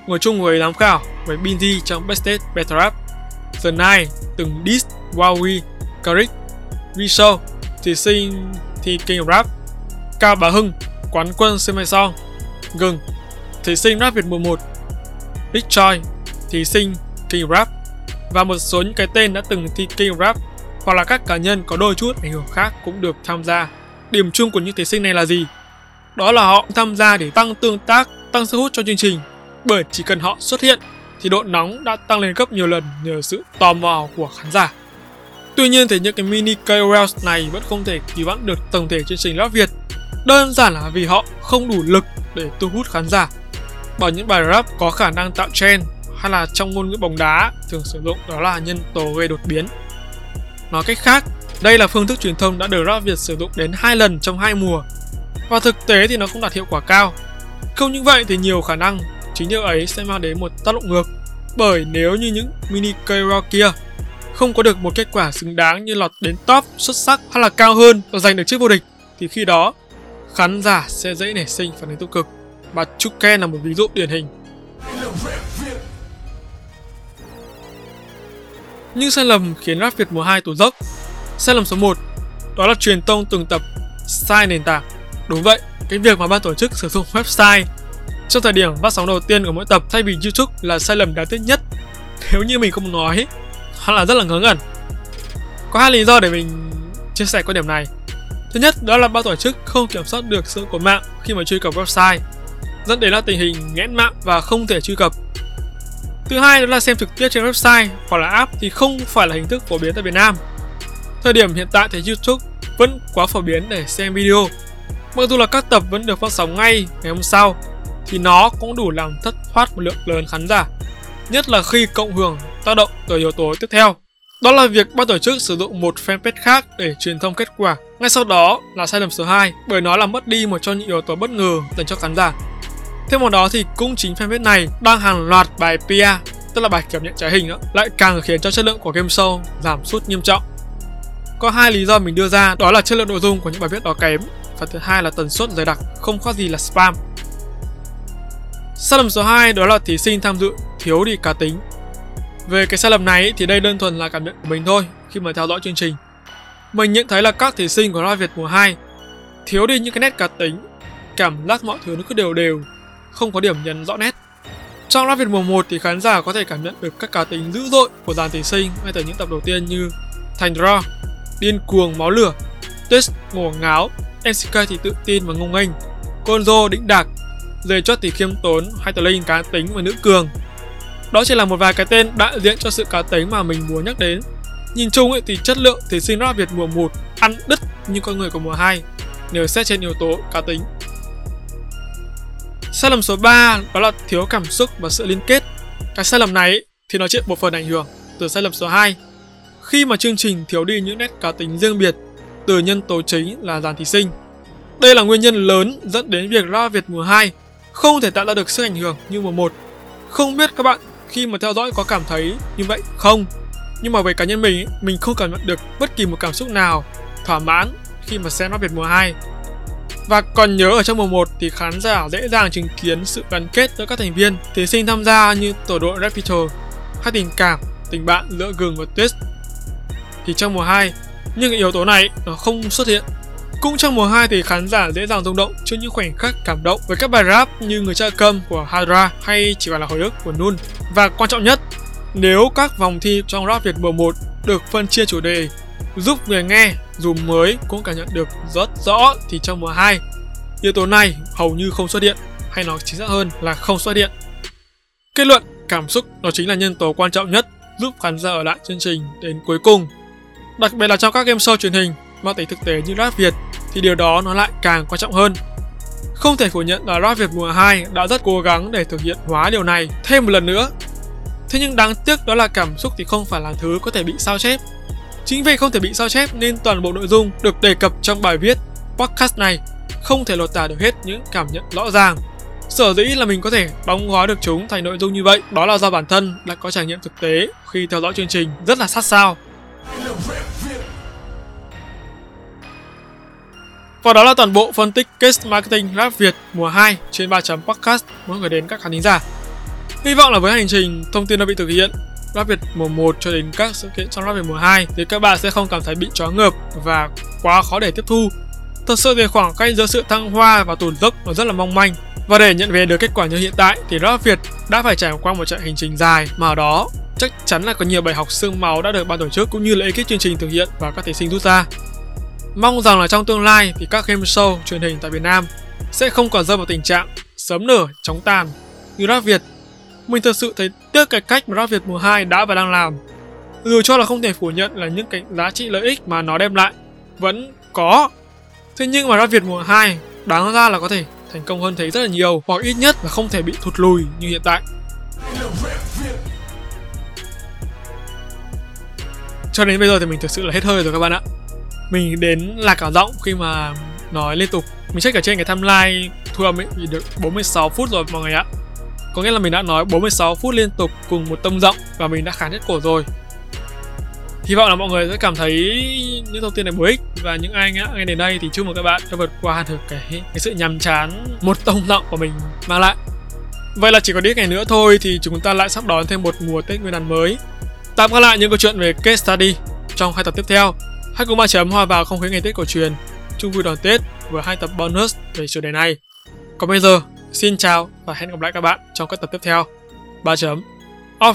ngồi chung với giám khảo với Binzy trong Backstage Battle Rap, The Nine từng diss Wowie, Karik, Visho, thí sinh thì King Rap, Cao Bá Hưng, quán quân Semi Gừng, thí sinh rap Việt mùa 1, Big Choi, thí sinh King Rap và một số những cái tên đã từng thi King Rap hoặc là các cá nhân có đôi chút ảnh hưởng khác cũng được tham gia. Điểm chung của những thí sinh này là gì? Đó là họ tham gia để tăng tương tác, tăng sức hút cho chương trình. Bởi chỉ cần họ xuất hiện thì độ nóng đã tăng lên gấp nhiều lần nhờ sự tò mò của khán giả. Tuy nhiên thì những cái mini KOLs này vẫn không thể kỳ vọng được tổng thể chương trình Love Việt. Đơn giản là vì họ không đủ lực để thu hút khán giả. Bởi những bài rap có khả năng tạo trend hay là trong ngôn ngữ bóng đá thường sử dụng đó là nhân tố gây đột biến. Nói cách khác, đây là phương thức truyền thông đã được rap Việt sử dụng đến hai lần trong hai mùa. Và thực tế thì nó cũng đạt hiệu quả cao. Không những vậy thì nhiều khả năng chính điều ấy sẽ mang đến một tác động ngược. Bởi nếu như những mini karaoke kia không có được một kết quả xứng đáng như lọt đến top xuất sắc hay là cao hơn và giành được chức vô địch thì khi đó khán giả sẽ dễ nảy sinh phản ứng tiêu cực và Chuken là một ví dụ điển hình. Nhưng sai lầm khiến rap Việt mùa 2 tụt dốc. Sai lầm số 1 đó là truyền tông từng tập sai nền tảng. Đúng vậy, cái việc mà ban tổ chức sử dụng website trong thời điểm phát sóng đầu tiên của mỗi tập thay vì YouTube là sai lầm đáng tiếc nhất. Nếu như mình không nói hoặc là rất là ngớ ngẩn. Có hai lý do để mình chia sẻ quan điểm này. Thứ nhất đó là ban tổ chức không kiểm soát được sự của mạng khi mà truy cập website, dẫn đến là tình hình nghẽn mạng và không thể truy cập. Thứ hai đó là xem trực tiếp trên website hoặc là app thì không phải là hình thức phổ biến tại Việt Nam. Thời điểm hiện tại thì YouTube vẫn quá phổ biến để xem video. Mặc dù là các tập vẫn được phát sóng ngay ngày hôm sau thì nó cũng đủ làm thất thoát một lượng lớn khán giả. Nhất là khi cộng hưởng tác động từ yếu tố tiếp theo. Đó là việc ban tổ chức sử dụng một fanpage khác để truyền thông kết quả. Ngay sau đó là sai lầm số 2 bởi nó làm mất đi một trong những yếu tố bất ngờ dành cho khán giả. Thêm vào đó thì cũng chính fanpage này đang hàng loạt bài PR, tức là bài kiểm nhận trái hình đó, lại càng khiến cho chất lượng của game show giảm sút nghiêm trọng. Có hai lý do mình đưa ra, đó là chất lượng nội dung của những bài viết đó kém và thứ hai là tần suất dày đặc, không khác gì là spam. Sai lầm số 2 đó là thí sinh tham dự thiếu đi cá tính về cái sai lầm này thì đây đơn thuần là cảm nhận của mình thôi khi mà theo dõi chương trình. Mình nhận thấy là các thí sinh của Ra Việt mùa 2 thiếu đi những cái nét cá tính, cảm giác mọi thứ nó cứ đều đều, không có điểm nhấn rõ nét. Trong Ra Việt mùa 1 thì khán giả có thể cảm nhận được các cá tính dữ dội của dàn thí sinh ngay từ những tập đầu tiên như Thành Draw, Điên cuồng máu lửa, Test ngổ ngáo, MCK thì tự tin và ngông nghênh, Conzo đĩnh đạc, Dê chót thì khiêm tốn, Hai tờ linh cá tính và nữ cường, đó chỉ là một vài cái tên đại diện cho sự cá tính mà mình muốn nhắc đến. Nhìn chung ấy, thì chất lượng thí sinh rap Việt mùa 1 ăn đứt như con người của mùa 2 nếu xét trên yếu tố cá tính. Sai lầm số 3 đó là thiếu cảm xúc và sự liên kết. Cái sai lầm này thì nó chịu một phần ảnh hưởng từ sai lầm số 2. Khi mà chương trình thiếu đi những nét cá tính riêng biệt từ nhân tố chính là dàn thí sinh. Đây là nguyên nhân lớn dẫn đến việc rap Việt mùa 2 không thể tạo ra được sức ảnh hưởng như mùa 1. Không biết các bạn khi mà theo dõi có cảm thấy như vậy không? Nhưng mà về cá nhân mình, mình không cảm nhận được bất kỳ một cảm xúc nào thỏa mãn khi mà xem Mắt Việt mùa 2. Và còn nhớ ở trong mùa 1 thì khán giả dễ dàng chứng kiến sự gắn kết giữa các thành viên, thí sinh tham gia như tổ đội Rapito hay tình cảm, tình bạn giữa Gừng và Twist. Thì trong mùa 2, nhưng yếu tố này nó không xuất hiện. Cũng trong mùa 2 thì khán giả dễ dàng rung động trước những khoảnh khắc cảm động với các bài rap như Người cha câm của Hydra hay Chỉ còn là hồi ức của Nun. Và quan trọng nhất, nếu các vòng thi trong rap Việt mùa 1 được phân chia chủ đề giúp người nghe dù mới cũng cảm nhận được rất rõ thì trong mùa 2 yếu tố này hầu như không xuất hiện hay nói chính xác hơn là không xuất hiện. Kết luận, cảm xúc nó chính là nhân tố quan trọng nhất giúp khán giả ở lại chương trình đến cuối cùng. Đặc biệt là trong các game show truyền hình mang tính thực tế như Rap Việt thì điều đó nó lại càng quan trọng hơn. Không thể phủ nhận là Rap Việt mùa 2 đã rất cố gắng để thực hiện hóa điều này thêm một lần nữa. Thế nhưng đáng tiếc đó là cảm xúc thì không phải là thứ có thể bị sao chép Chính vì không thể bị sao chép nên toàn bộ nội dung được đề cập trong bài viết podcast này không thể lột tả được hết những cảm nhận rõ ràng. Sở dĩ là mình có thể đóng gói được chúng thành nội dung như vậy đó là do bản thân đã có trải nghiệm thực tế khi theo dõi chương trình rất là sát sao. Và đó là toàn bộ phân tích case marketing rap Việt mùa 2 trên 3 chấm podcast muốn gửi đến các khán thính giả. Hy vọng là với hành trình, thông tin đã bị thực hiện Rap Việt mùa 1 cho đến các sự kiện trong Rap Việt mùa 2 thì các bạn sẽ không cảm thấy bị chó ngợp và quá khó để tiếp thu. Thật sự thì khoảng cách giữa sự thăng hoa và tụt dốc nó rất là mong manh. Và để nhận về được kết quả như hiện tại thì Rap Việt đã phải trải qua một trận hành trình dài mà ở đó, chắc chắn là có nhiều bài học xương máu đã được ban tổ chức cũng như là ekip chương trình thực hiện và các thí sinh rút ra. Mong rằng là trong tương lai thì các game show truyền hình tại Việt Nam sẽ không còn rơi vào tình trạng sớm nở, chóng tàn như Rap Việt mình thật sự thấy tiếc cái cách mà Rap Việt mùa 2 đã và đang làm. Dù cho là không thể phủ nhận là những cái giá trị lợi ích mà nó đem lại vẫn có. Thế nhưng mà Rap Việt mùa 2 đáng ra là có thể thành công hơn thế rất là nhiều hoặc ít nhất là không thể bị thụt lùi như hiện tại. Cho đến bây giờ thì mình thực sự là hết hơi rồi các bạn ạ. Mình đến là cả giọng khi mà nói liên tục. Mình check ở trên cái timeline thu âm ấy, thì được 46 phút rồi mọi người ạ. Có nghĩa là mình đã nói 46 phút liên tục cùng một tông giọng và mình đã khá hết cổ rồi. Hy vọng là mọi người sẽ cảm thấy những thông tin này bổ ích và những ai nghe đến đây thì chúc mừng các bạn đã vượt qua được cái cái sự nhàm chán một tông giọng của mình mang lại. Vậy là chỉ còn ít ngày nữa thôi thì chúng ta lại sắp đón thêm một mùa Tết Nguyên đán mới. Tạm gác lại những câu chuyện về case study trong hai tập tiếp theo. Hãy cùng ba chấm hòa vào không khí ngày Tết cổ truyền, chung vui đón Tết với hai tập bonus về chủ đề này. Còn bây giờ, Xin chào và hẹn gặp lại các bạn trong các tập tiếp theo. Ba chấm off.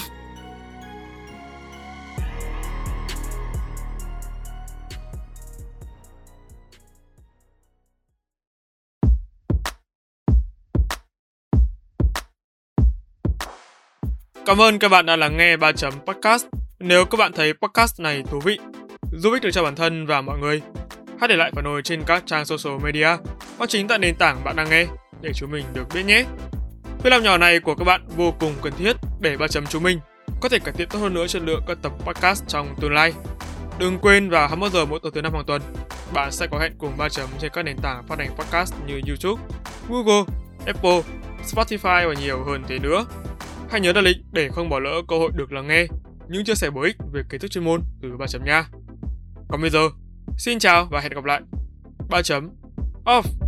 Cảm ơn các bạn đã lắng nghe 3 chấm podcast. Nếu các bạn thấy podcast này thú vị, giúp ích được cho bản thân và mọi người, hãy để lại phản hồi trên các trang social media hoặc chính tại nền tảng bạn đang nghe để chúng mình được biết nhé. Việc làm nhỏ này của các bạn vô cùng cần thiết để ba chấm chúng mình có thể cải thiện tốt hơn nữa chất lượng các tập podcast trong tương lai. Đừng quên vào 21 giờ mỗi tuần thứ năm hàng tuần, bạn sẽ có hẹn cùng ba chấm trên các nền tảng phát hành podcast như YouTube, Google, Apple, Spotify và nhiều hơn thế nữa. Hãy nhớ đặt lịch để không bỏ lỡ cơ hội được lắng nghe những chia sẻ bổ ích về kiến thức chuyên môn từ ba chấm nha. Còn bây giờ, xin chào và hẹn gặp lại. Ba chấm off.